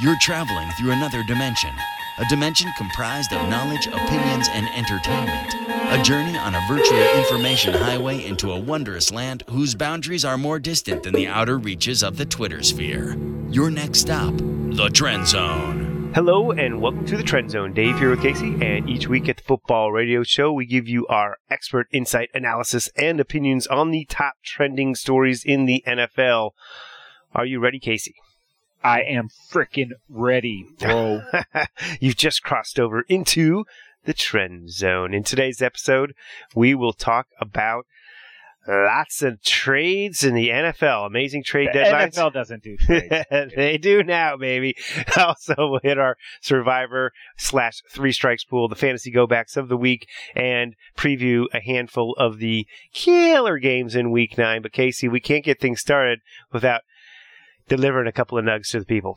You're traveling through another dimension, a dimension comprised of knowledge, opinions, and entertainment. A journey on a virtual information highway into a wondrous land whose boundaries are more distant than the outer reaches of the Twitter sphere. Your next stop, the Trend Zone. Hello and welcome to the Trend Zone. Dave here with Casey, and each week at the Football Radio Show, we give you our expert insight, analysis, and opinions on the top trending stories in the NFL. Are you ready, Casey? I am freaking ready, bro. You've just crossed over into the Trend Zone. In today's episode, we will talk about lots of trades in the NFL. Amazing trade the deadlines. NFL doesn't do trades. they do now, baby. Also, we'll hit our Survivor slash Three Strikes pool, the fantasy go backs of the week, and preview a handful of the killer games in Week Nine. But Casey, we can't get things started without delivering a couple of nugs to the people.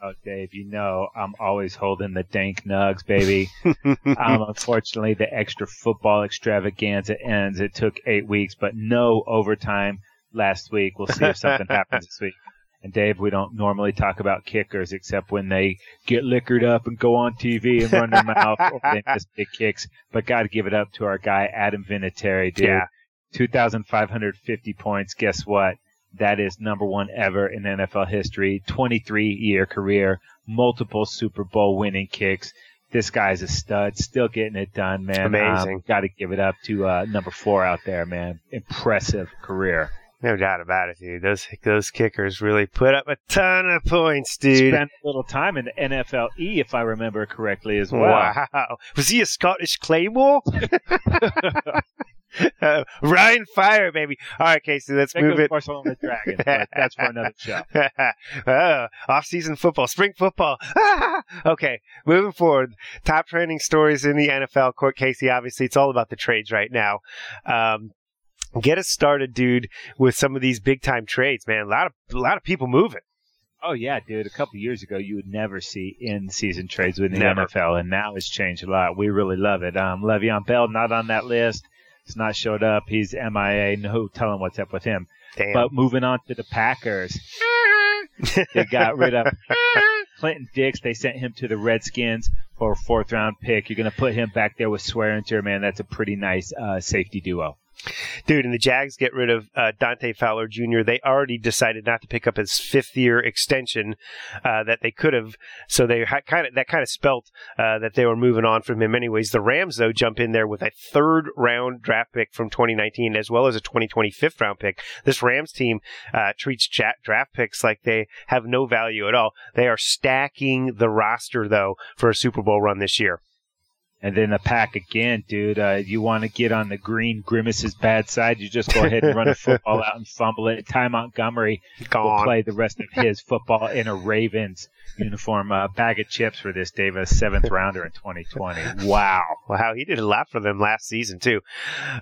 Oh, Dave, you know I'm always holding the dank nugs, baby. um, unfortunately, the extra football extravaganza ends. It took eight weeks, but no overtime last week. We'll see if something happens this week. And Dave, we don't normally talk about kickers except when they get liquored up and go on TV and run their mouth or they miss big kicks. But got to give it up to our guy Adam Vinatieri, dude. Yeah. 2,550 points. Guess what? That is number one ever in NFL history. 23 year career, multiple Super Bowl winning kicks. This guy's a stud, still getting it done, man. Amazing. Um, Got to give it up to uh, number four out there, man. Impressive career. No doubt about it, dude. Those those kickers really put up a ton of points, dude. Spent a little time in the NFLE, if I remember correctly, as well. Wow. Was he a Scottish Claymore? uh, Rhein Fire, baby. All right, Casey, let's think move it Barcelona Dragons, but that's for another show. oh, off-season football, spring football. okay, moving forward. Top trending stories in the NFL. Court Casey, obviously, it's all about the trades right now. Um, get us started, dude, with some of these big-time trades, man. A lot of a lot of people moving. Oh yeah, dude. A couple years ago, you would never see in-season trades with the Never. NFL, and now it's changed a lot. We really love it. Um, Le'Veon Bell not on that list. He's not showed up. He's MIA. No telling what's up with him. Damn. But moving on to the Packers, they got rid of Clinton Dix. They sent him to the Redskins for a fourth round pick. You're going to put him back there with Swearinger, man. That's a pretty nice uh, safety duo. Dude, and the Jags get rid of uh, Dante Fowler Jr. They already decided not to pick up his fifth year extension uh, that they could have. So they ha- kind of that kind of spelt uh, that they were moving on from him. Anyways, the Rams though jump in there with a third round draft pick from 2019 as well as a 2020 fifth round pick. This Rams team uh, treats draft picks like they have no value at all. They are stacking the roster though for a Super Bowl run this year. And then the pack again, dude. Uh, you want to get on the green grimace's bad side? You just go ahead and run a football out and fumble it. Ty Montgomery will play the rest of his football in a Ravens uniform. Uh, bag of chips for this, Dave. A seventh rounder in 2020. Wow. Wow, he did a lot for them last season too.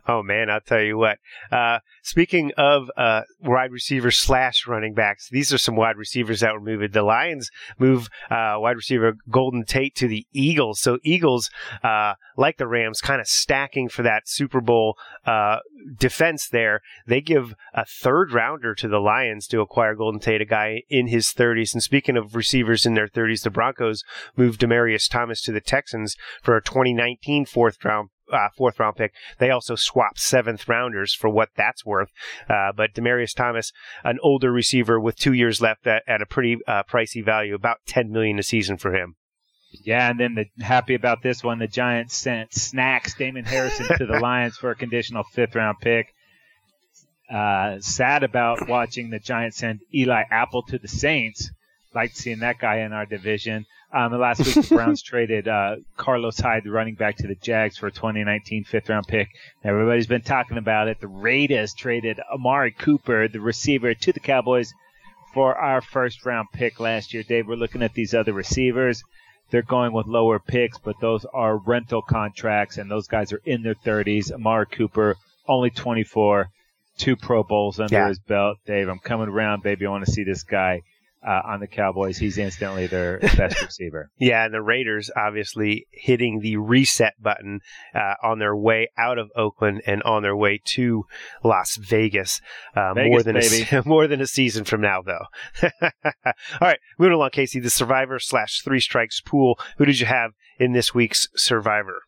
Oh man, I'll tell you what. Uh, speaking of uh, wide receivers slash running backs, these are some wide receivers that were moved. The Lions move uh, wide receiver Golden Tate to the Eagles. So Eagles, uh, like the Rams, kind of stacking for that Super Bowl uh, defense there. They give a third rounder to the Lions to acquire Golden Tate, a guy in his 30s. And speaking of receivers in their 30s, the Broncos moved Demaryius Thomas to the Texans for a 2019 fourth round. Uh, fourth round pick. They also swapped seventh rounders for what that's worth. Uh, but Demaryius Thomas, an older receiver with two years left at, at a pretty uh, pricey value, about 10 million a season for him. Yeah, and then the happy about this one, the Giants sent snacks Damon Harrison to the Lions for a conditional fifth round pick. Uh, sad about watching the Giants send Eli Apple to the Saints. Like seeing that guy in our division. Um, the last week the Browns traded uh, Carlos Hyde, the running back, to the Jags for a 2019 fifth round pick. Everybody's been talking about it. The Raiders traded Amari Cooper, the receiver, to the Cowboys for our first round pick last year. Dave, we're looking at these other receivers they're going with lower picks, but those are rental contracts, and those guys are in their 30s. Amari Cooper, only 24, two Pro Bowls under Yeah. his belt. Dave, I'm coming around, baby. I want to see this guy uh, on the Cowboys, he's instantly their best receiver. Yeah, and the Raiders obviously hitting the reset button uh, on their way out of Oakland and on their way to Las Vegas. Uh, Vegas, more than baby. a, more than a season from now, though. All right, moving along, Casey. The Survivor slash Three Strikes pool. Who did you have in this week's Survivor?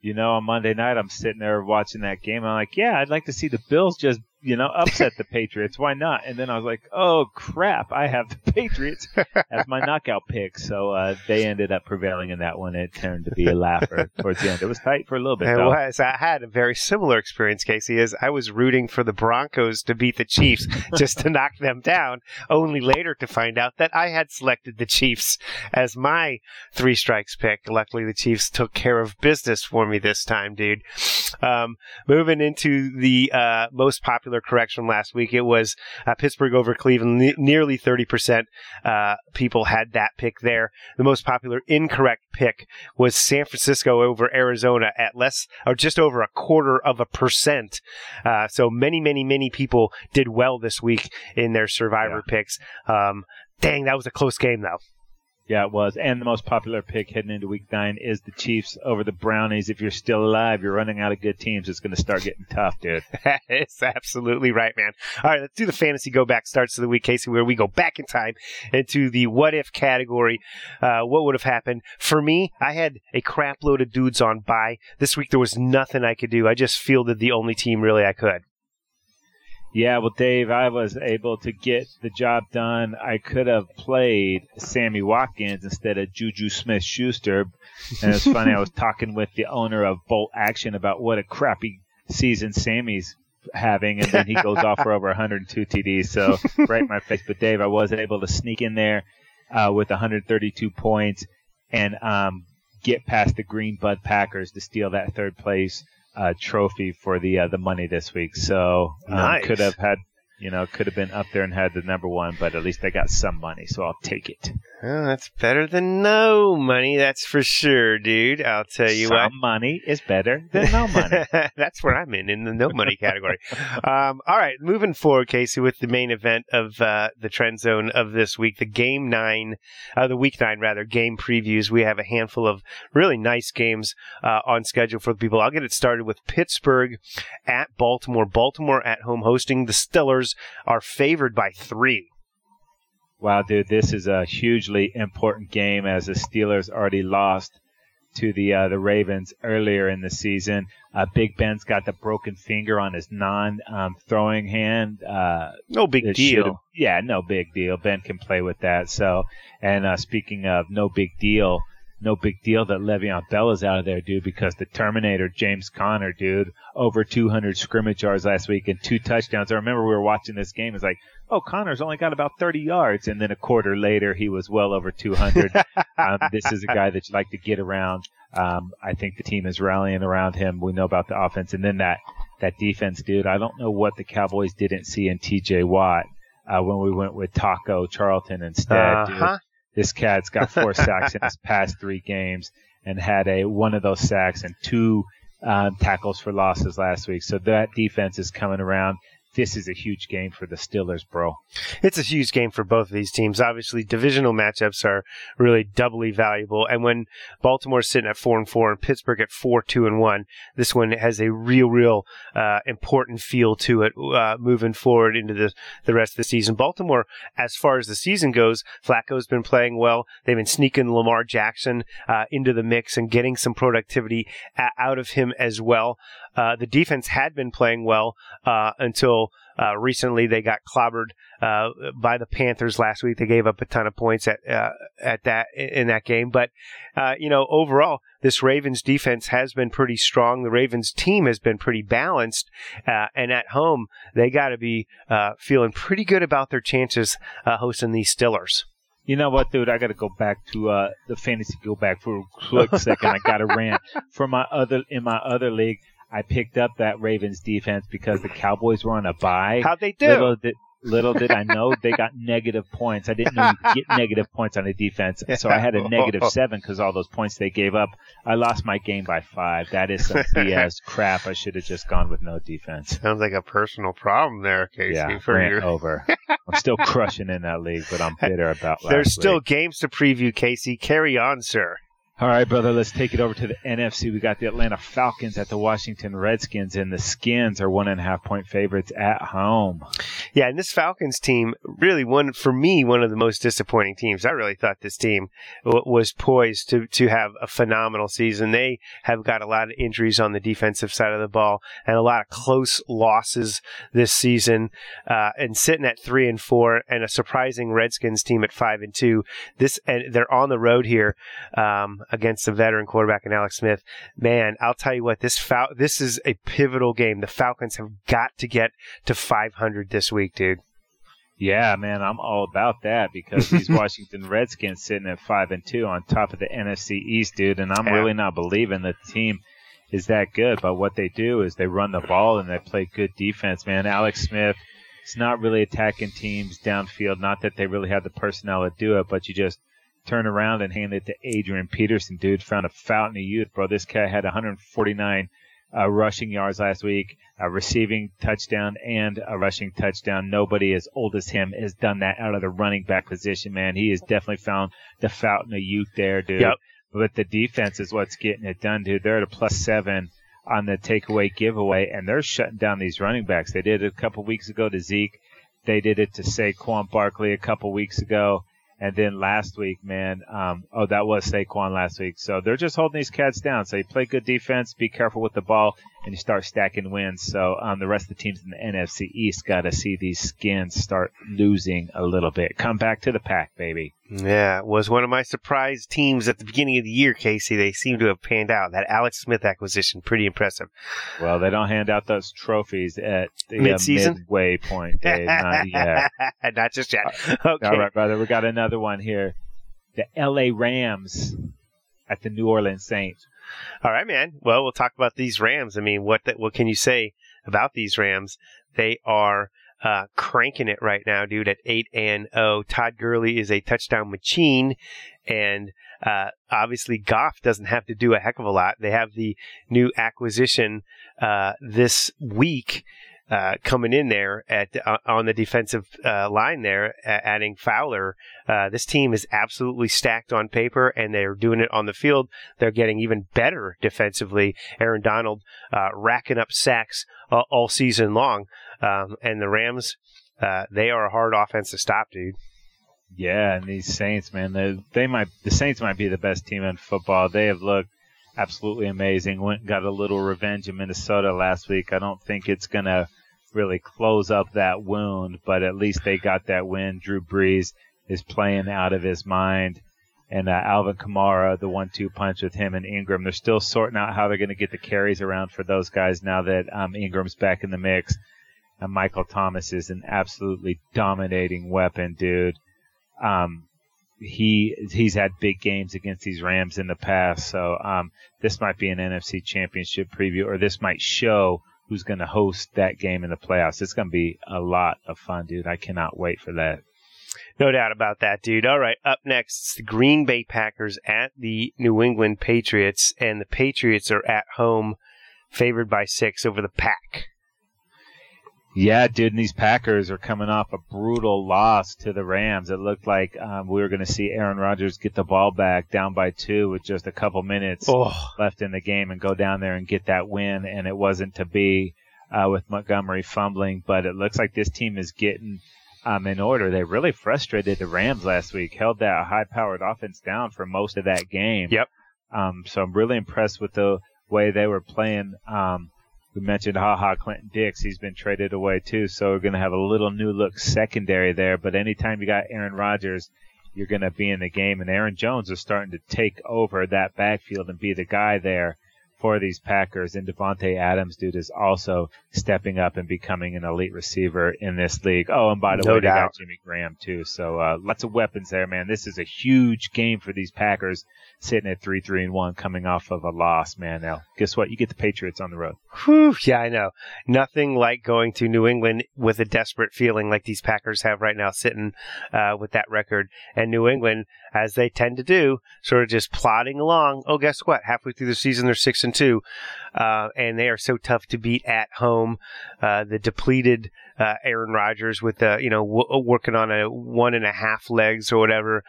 You know, on Monday night, I'm sitting there watching that game. I'm like, yeah, I'd like to see the Bills just, you know, upset the Patriots. Why not? And then I was like, oh crap, I have the Patriots as my knockout pick. So uh, they ended up prevailing in that one. It turned to be a laugher towards the end. It was tight for a little bit, It though. was. I had a very similar experience, Casey, as I was rooting for the Broncos to beat the Chiefs just to knock them down, only later to find out that I had selected the Chiefs as my three strikes pick. Luckily, the Chiefs took care of business for me this time, dude. Um, moving into the uh, most popular correction last week, it was uh, Pittsburgh over Cleveland. Ne- nearly 30% uh, people had that pick there. The most popular incorrect pick was San Francisco over Arizona at less or just over a quarter of a percent. Uh, so many, many, many people did well this week in their survivor picks. Um, dang, that was a close game though. Yeah, it was. And the most popular pick heading into week nine is the Chiefs over the Brownies. If you're still alive, you're running out of good teams. It's going to start getting tough, dude. It's absolutely right, man. All right, let's do the fantasy go back starts of the week, Casey, where we go back in time into the what if category. Uh, what would have happened? For me, I had a crap load of dudes on bye. This week there was nothing I could do. I just fielded the only team really I could. Yeah, well, Dave, I was able to get the job done. I could have played Sammy Watkins instead of Juju Smith Schuster. And it's funny, I was talking with the owner of Bolt Action about what a crappy season Sammy's having, and then he goes off for over 102 TDs. So, right in my face. But, Dave, I was able to sneak in there uh, with 132 points and um, get past the Green Bud Packers to steal that third place uh, trophy for the uh, the money this week. So um, Nice. could have had you know could have been up there and had the number one, but at least I got some money, so I'll take it. Well, that's better than no money, that's for sure, dude. I'll tell you some what. money is better than no money. That's where I'm in, in the no money category. um, all right, moving forward, Casey, with the main event of uh, the trend zone of this week, the game nine, uh, the week nine rather, game previews. We have a handful of really nice games uh, on schedule for the people. I'll get it started with Pittsburgh at Baltimore. Baltimore at home hosting. The Are favored by three. Wow, dude, this is a hugely important game as the Steelers already lost to the uh, the Ravens earlier in the season. Uh, Big Ben's got the broken finger on his non-throwing hand. Uh, No big deal. Yeah, no big deal. Ben can play with that. So, and uh, speaking of no big deal, no big deal that Le'Veon Bell is out of there, dude, because the Terminator, James Conner, dude, over 200 scrimmage yards last week and two touchdowns. I remember we were watching this game. It's like, oh, Conner's only got about 30 yards. And then a quarter later, he was well over 200. um, this is a guy that you like to get around. Um, I think the team is rallying around him. We know about the offense. And then that, that defense, dude. I don't know what the Cowboys didn't see in TJ Watt. Uh, when we went with Taco Charlton instead. Uh-huh. This cat's got four sacks in his past three games and had a one of those sacks and two um, tackles for losses last week. So that defense is coming around. This is a huge game for the Steelers, bro. It's a huge game for both of these teams. Obviously, divisional matchups are really doubly valuable. And when Baltimore's sitting at four and four and Pittsburgh at four, two and one, this one has a real, real uh, important feel to it uh, moving forward into the the rest of the season. Baltimore, as far as the season goes, Flacco's been playing well. They've been sneaking Lamar Jackson uh, into the mix and getting some productivity out of him as well. Uh, the defense had been playing well uh, until uh, recently they got clobbered uh, by the Panthers last week. They gave up a ton of points at uh, at that in that game, but uh, you know overall this Ravens defense has been pretty strong. The Ravens team has been pretty balanced, uh, and at home they got to be uh, feeling pretty good about their chances uh, hosting these Stillers. You know what, dude? I got to go back to uh, the fantasy. Go back for a quick second. I got to rant for my other in my other league. I picked up that Ravens defense because the Cowboys were on a bye. How'd they do? Little did, Little did I know they got negative points. I didn't know you could get negative points on a defense. So I had a negative seven because all those points they gave up. I lost my game by five. That is some BS crap. I should have just gone with no defense. Sounds like a personal problem there, Casey. Yeah, for over. I'm still crushing in that league, but I'm bitter about There's still week. games to preview, Casey. Carry on, sir. All right, brother, let's take it over to the NFC. We got the Atlanta Falcons at the Washington Redskins, and the Skins are one and a half point favorites at home. Yeah, and this Falcons team really one for me one of the most disappointing teams. I really thought this team w- was poised to to have a phenomenal season. They have got a lot of injuries on the defensive side of the ball and a lot of close losses this season, uh, and sitting at three and four, and a surprising Redskins team at five and two. This and they're on the road here um, against the veteran quarterback and Alex Smith. Man, I'll tell you what this Fal- this is a pivotal game. The Falcons have got to get to 500 this week, dude. Yeah, man, I'm all about that because these Washington Redskins sitting at five and two on top of the NFC East, dude, and I'm Yeah. really not believing the team is that good. But what they do is they run the ball and they play good defense, man. Alex Smith is not really attacking teams downfield. Not that they really have the personnel to do it, but you just turn around and hand it to Adrian Peterson, dude. Found a fountain of youth, bro. This guy had 149 uh, rushing yards last week, a receiving touchdown, and a rushing touchdown. Nobody as old as him has done that out of the running back position, man. He has definitely found the fountain of youth there, dude. Yep. But the defense is what's getting it done, dude. They're at a plus seven on the takeaway giveaway, and they're shutting down these running backs. They did it a couple weeks ago to Zeke. They did it to Saquon Barkley a couple weeks ago. And then last week, man, um, oh, that was Saquon last week. So they're just holding these cats down. So you play good defense, be careful with the ball, and you start stacking wins. So um, the rest of the teams in the NFC East got to see these skins start losing a little bit. Come back to the pack, baby. Yeah, it was one of my surprise teams at the beginning of the year, Casey. They seem to have panned out. That Alex Smith acquisition, pretty impressive. Well, they don't hand out those trophies at the uh, Mid-season? midway point, Dave. Not yet. Not just yet. Okay. All right, brother. We got another one here. The L.A. Rams at the New Orleans Saints. All right, man. Well, we'll talk about these Rams. I mean, what the, what can you say about these Rams? They are uh, cranking it right now, dude. At eight and zero, Todd Gurley is a touchdown machine, and uh, obviously Goff doesn't have to do a heck of a lot. They have the new acquisition uh, this week. Uh, coming in there at uh, on the defensive uh, line there, adding Fowler. Uh, this team is absolutely stacked on paper, and they're doing it on the field. They're getting even better defensively. Aaron Donald uh, racking up sacks all season long, um, and the Rams, uh, they are a hard offense to stop, dude. Yeah, and these Saints, man, they, they might the Saints might be the best team in football. They have looked absolutely amazing. Went got a little revenge in Minnesota last week. I don't think it's gonna really close up that wound, but at least they got that win. Drew Brees is playing out of his mind. And uh, Alvin Kamara, the one-two punch with him and Ingram, they're still sorting out how they're going to get the carries around for those guys now that um, Ingram's back in the mix. And Michael Thomas is an absolutely dominating weapon, dude. Um, he he's had big games against these Rams in the past, so um, this might be an NFC Championship preview, or this might show who's going to host that game in the playoffs. It's going to be a lot of fun, dude. I cannot wait for that. No doubt about that, dude. All right, up next, it's the Green Bay Packers at the New England Patriots, and the Patriots are at home, favored by six over the Pack. Yeah, dude, and these Packers are coming off a brutal loss to the Rams. It looked like um, we were going to see Aaron Rodgers get the ball back down by two with just a couple minutes Oh, left in the game and go down there and get that win, and it wasn't to be uh, with Montgomery fumbling. But it looks like this team is getting um, in order. They really frustrated the Rams last week, held that high-powered offense down for most of that game. Yep. Um, so I'm really impressed with the way they were playing. Um, we mentioned haha Clinton Dix. He's been traded away too, so we're going to have a little new look secondary there. But anytime you got Aaron Rodgers, you're going to be in the game. And Aaron Jones is starting to take over that backfield and be the guy there for these Packers. And Davante Adams, dude, is also stepping up and becoming an elite receiver in this league. Oh, and by the No way, they doubt. got Jimmy Graham too. So uh, lots of weapons there, man. This is a huge game for these Packers, sitting at three, three, and one, coming off of a loss, man. Now, guess what? You get the Patriots on the road. Whew, yeah, I know. Nothing like going to New England with a desperate feeling like these Packers have right now, sitting uh, with that record. And New England, as they tend to do, sort of just plodding along. Oh, guess what? Halfway through the season, they're six and two, uh, and they are so tough to beat at home. Uh, the depleted uh, Aaron Rodgers with the you know w- working on a one and a half legs or whatever.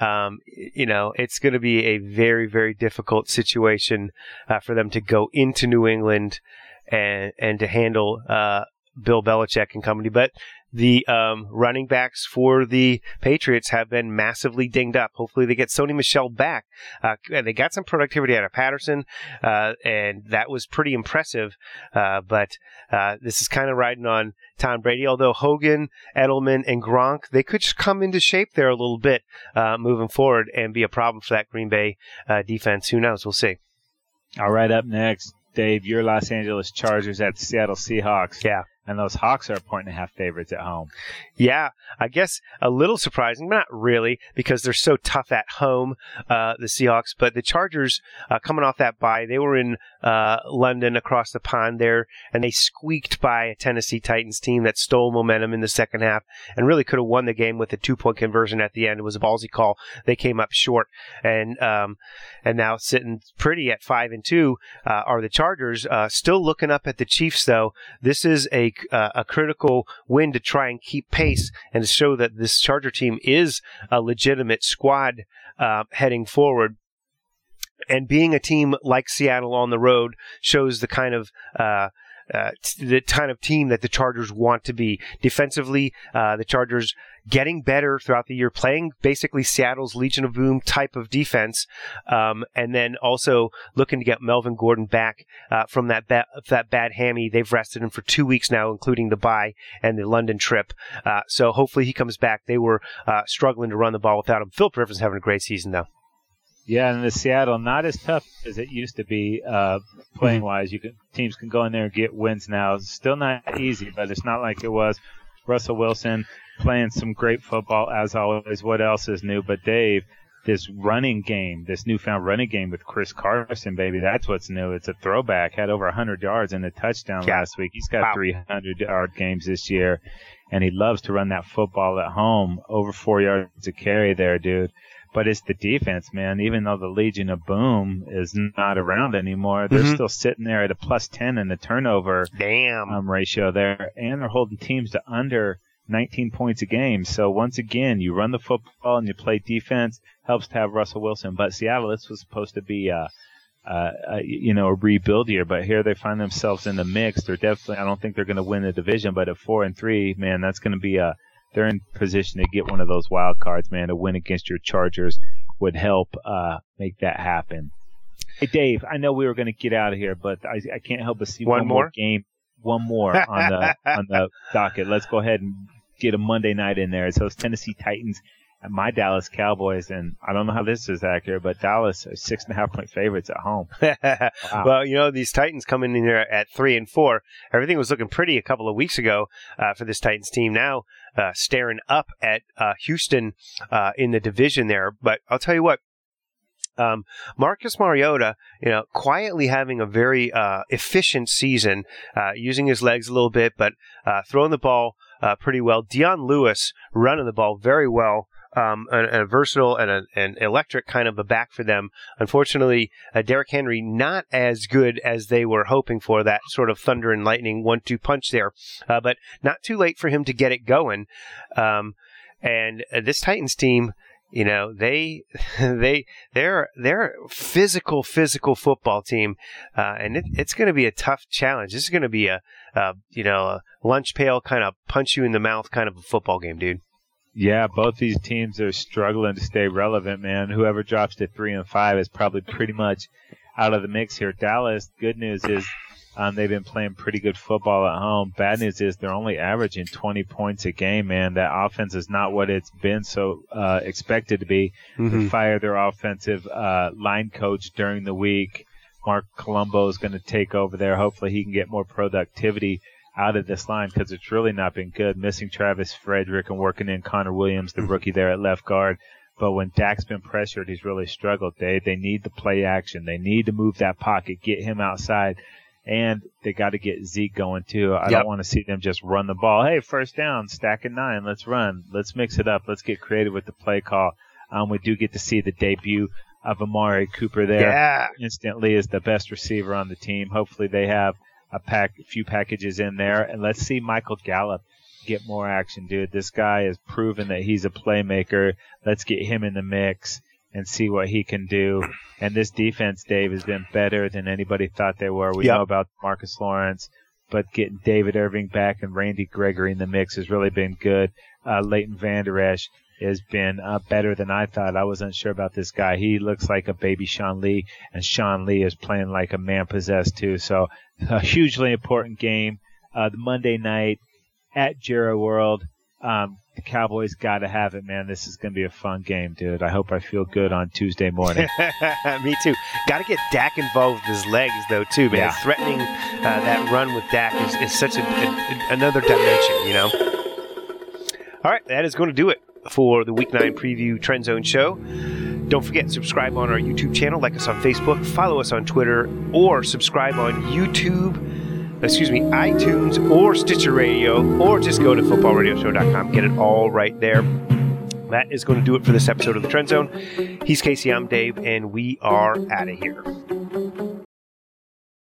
Um, you know, it's going to be a very, very difficult situation uh, for them to go into New England and and to handle uh, Bill Belichick and company. But the um, running backs for the Patriots have been massively dinged up. Hopefully, they get Sony Michel back. Uh, they got some productivity out of Patterson, uh, and that was pretty impressive. Uh, but uh, this is kind of riding on Tom Brady. Although Hogan, Edelman, and Gronk, they could just come into shape there a little bit uh, moving forward and be a problem for that Green Bay uh, defense. Who knows? We'll see. All right, up next, Dave, your Los Angeles Chargers at the Seattle Seahawks. Yeah. And those Hawks are a point and a half favorites at home. Yeah, I guess a little surprising, but not really, because they're so tough at home, uh, the Seahawks. But the Chargers, uh, coming off that bye, they were in uh, London across the pond there, and they squeaked by a Tennessee Titans team that stole momentum in the second half and really could have won the game with a two point conversion at the end. It was a ballsy call. They came up short, and um, and now sitting pretty at five and two uh, are the Chargers. Uh, still looking up at the Chiefs, though. This is a uh, a critical win to try and keep pace and to show that this Charger team is a legitimate squad uh, heading forward. And being a team like Seattle on the road shows the kind of uh, the kind of team that the Chargers want to be. Defensively, uh, the Chargers getting better throughout the year, playing basically Seattle's Legion of Boom type of defense, um, and then also looking to get Melvin Gordon back uh, from that ba- that bad hammy. They've rested him for two weeks now, including the bye and the London trip. Uh, so hopefully he comes back. They were uh, struggling to run the ball without him. Philip Rivers having a great season though. Yeah, and the Seattle not as tough as it used to be uh, playing wise. You can teams can go in there and get wins now. It's still not easy, but it's not like it was. Russell Wilson playing some great football as always. What else is new? But Dave, this running game, this newfound running game with Chris Carson, baby, that's what's new. It's a throwback. Had over 100 yards and a touchdown Yeah. last week. He's got Wow. 300 yard games this year, and he loves to run that football at home. Over four yards a carry there, dude. But it's the defense, man. Even though the Legion of Boom is not around anymore, they're Mhm. still sitting there at a plus 10 in the turnover Damn. um, ratio there, and they're holding teams to under 19 points a game. So once again, you run the football and you play defense. Helps to have Russell Wilson. But Seattle, this was supposed to be a, a, a you know a rebuild year, but here they find themselves in the mix. They're definitely. I don't think they're going to win the division, but at four and three, man, that's going to be a. They're in position to get one of those wild cards, man. To win against your Chargers would help uh, make that happen. Hey, Dave, I know we were going to get out of here, but I, I can't help but see One one, more? game, one more on the on the docket. Let's go ahead and get a Monday night in there. It's Tennessee Titans and my Dallas Cowboys, and I don't know how this is accurate, but Dallas are six and a half point favorites at home. Well, you know, these Titans coming in here at three and four. Everything was looking pretty a couple of weeks ago uh, for this Titans team. Now uh, staring up at uh, Houston uh, in the division there. But I'll tell you what. Um, Marcus Mariota, you know, quietly having a very uh, efficient season, uh, using his legs a little bit, but uh, throwing the ball uh, pretty well. Dion Lewis running the ball very well. Um, and a versatile and a, an electric kind of a back for them. Unfortunately, uh, Derrick Henry not as good as they were hoping for. That sort of thunder and lightning one-two punch there, uh, but not too late for him to get it going. Um, and uh, this Titans team, you know, they they they're they're a physical, physical football team, uh, and it, it's going to be a tough challenge. This is going to be a, a you know a lunch pail kind of punch you in the mouth kind of a football game, dude. Yeah, both these teams are struggling to stay relevant, man. Whoever drops to three and five is probably pretty much out of the mix here. Dallas, good news is um, they've been playing pretty good football at home. Bad news is they're only averaging 20 points a game, man. That offense is not what it's been so uh, expected to be. They fired their offensive uh, line coach during the week. Marc Colombo is going to take over there. Hopefully, he can get more productivity out of this line because it's really not been good. Missing Travis Frederick and working in Connor Williams, the rookie there at left guard. But when Dak's been pressured, he's really struggled. They they need the play action. They need to move that pocket, get him outside, and they got to get Zeke going too. I Yep. don't want to see them just run the ball. Hey, first down, stack stacking nine. Let's run. Let's mix it up. Let's get creative with the play call. Um, we do get to see the debut of Amari Cooper there Yeah. instantly is the best receiver on the team. Hopefully they have a pack, a few packages in there, and let's see Michael Gallup get more action, dude. This guy has proven that he's a playmaker. Let's get him in the mix and see what he can do. And this defense, Dave, has been better than anybody thought they were. We Yep. know about Marcus Lawrence, but getting David Irving back and Randy Gregory in the mix has really been good. Uh, Leighton Vander Esch has been uh, better than I thought. I wasn't sure about this guy. He looks like a baby Sean Lee, and Sean Lee is playing like a man possessed too. So a hugely important game. Uh, the Monday night at Jerry World. Um, the Cowboys got to have it, man. This is going to be a fun game, dude. I hope I feel good on Tuesday morning. Me too. Got to get Dak involved with his legs, though, too, man. Yeah. Threatening uh, that run with Dak is, is such a, a- another dimension, you know? All right, that is going to do it for the Week 9 Preview Trend Zone show. Don't forget, subscribe on our YouTube channel, like us on Facebook, follow us on Twitter, or subscribe on YouTube, excuse me, iTunes or Stitcher Radio, or just go to footballradioshow.com. Get it all right there. That is going to do it for this episode of the Trend Zone. He's Casey, I'm Dave, and we are out of here.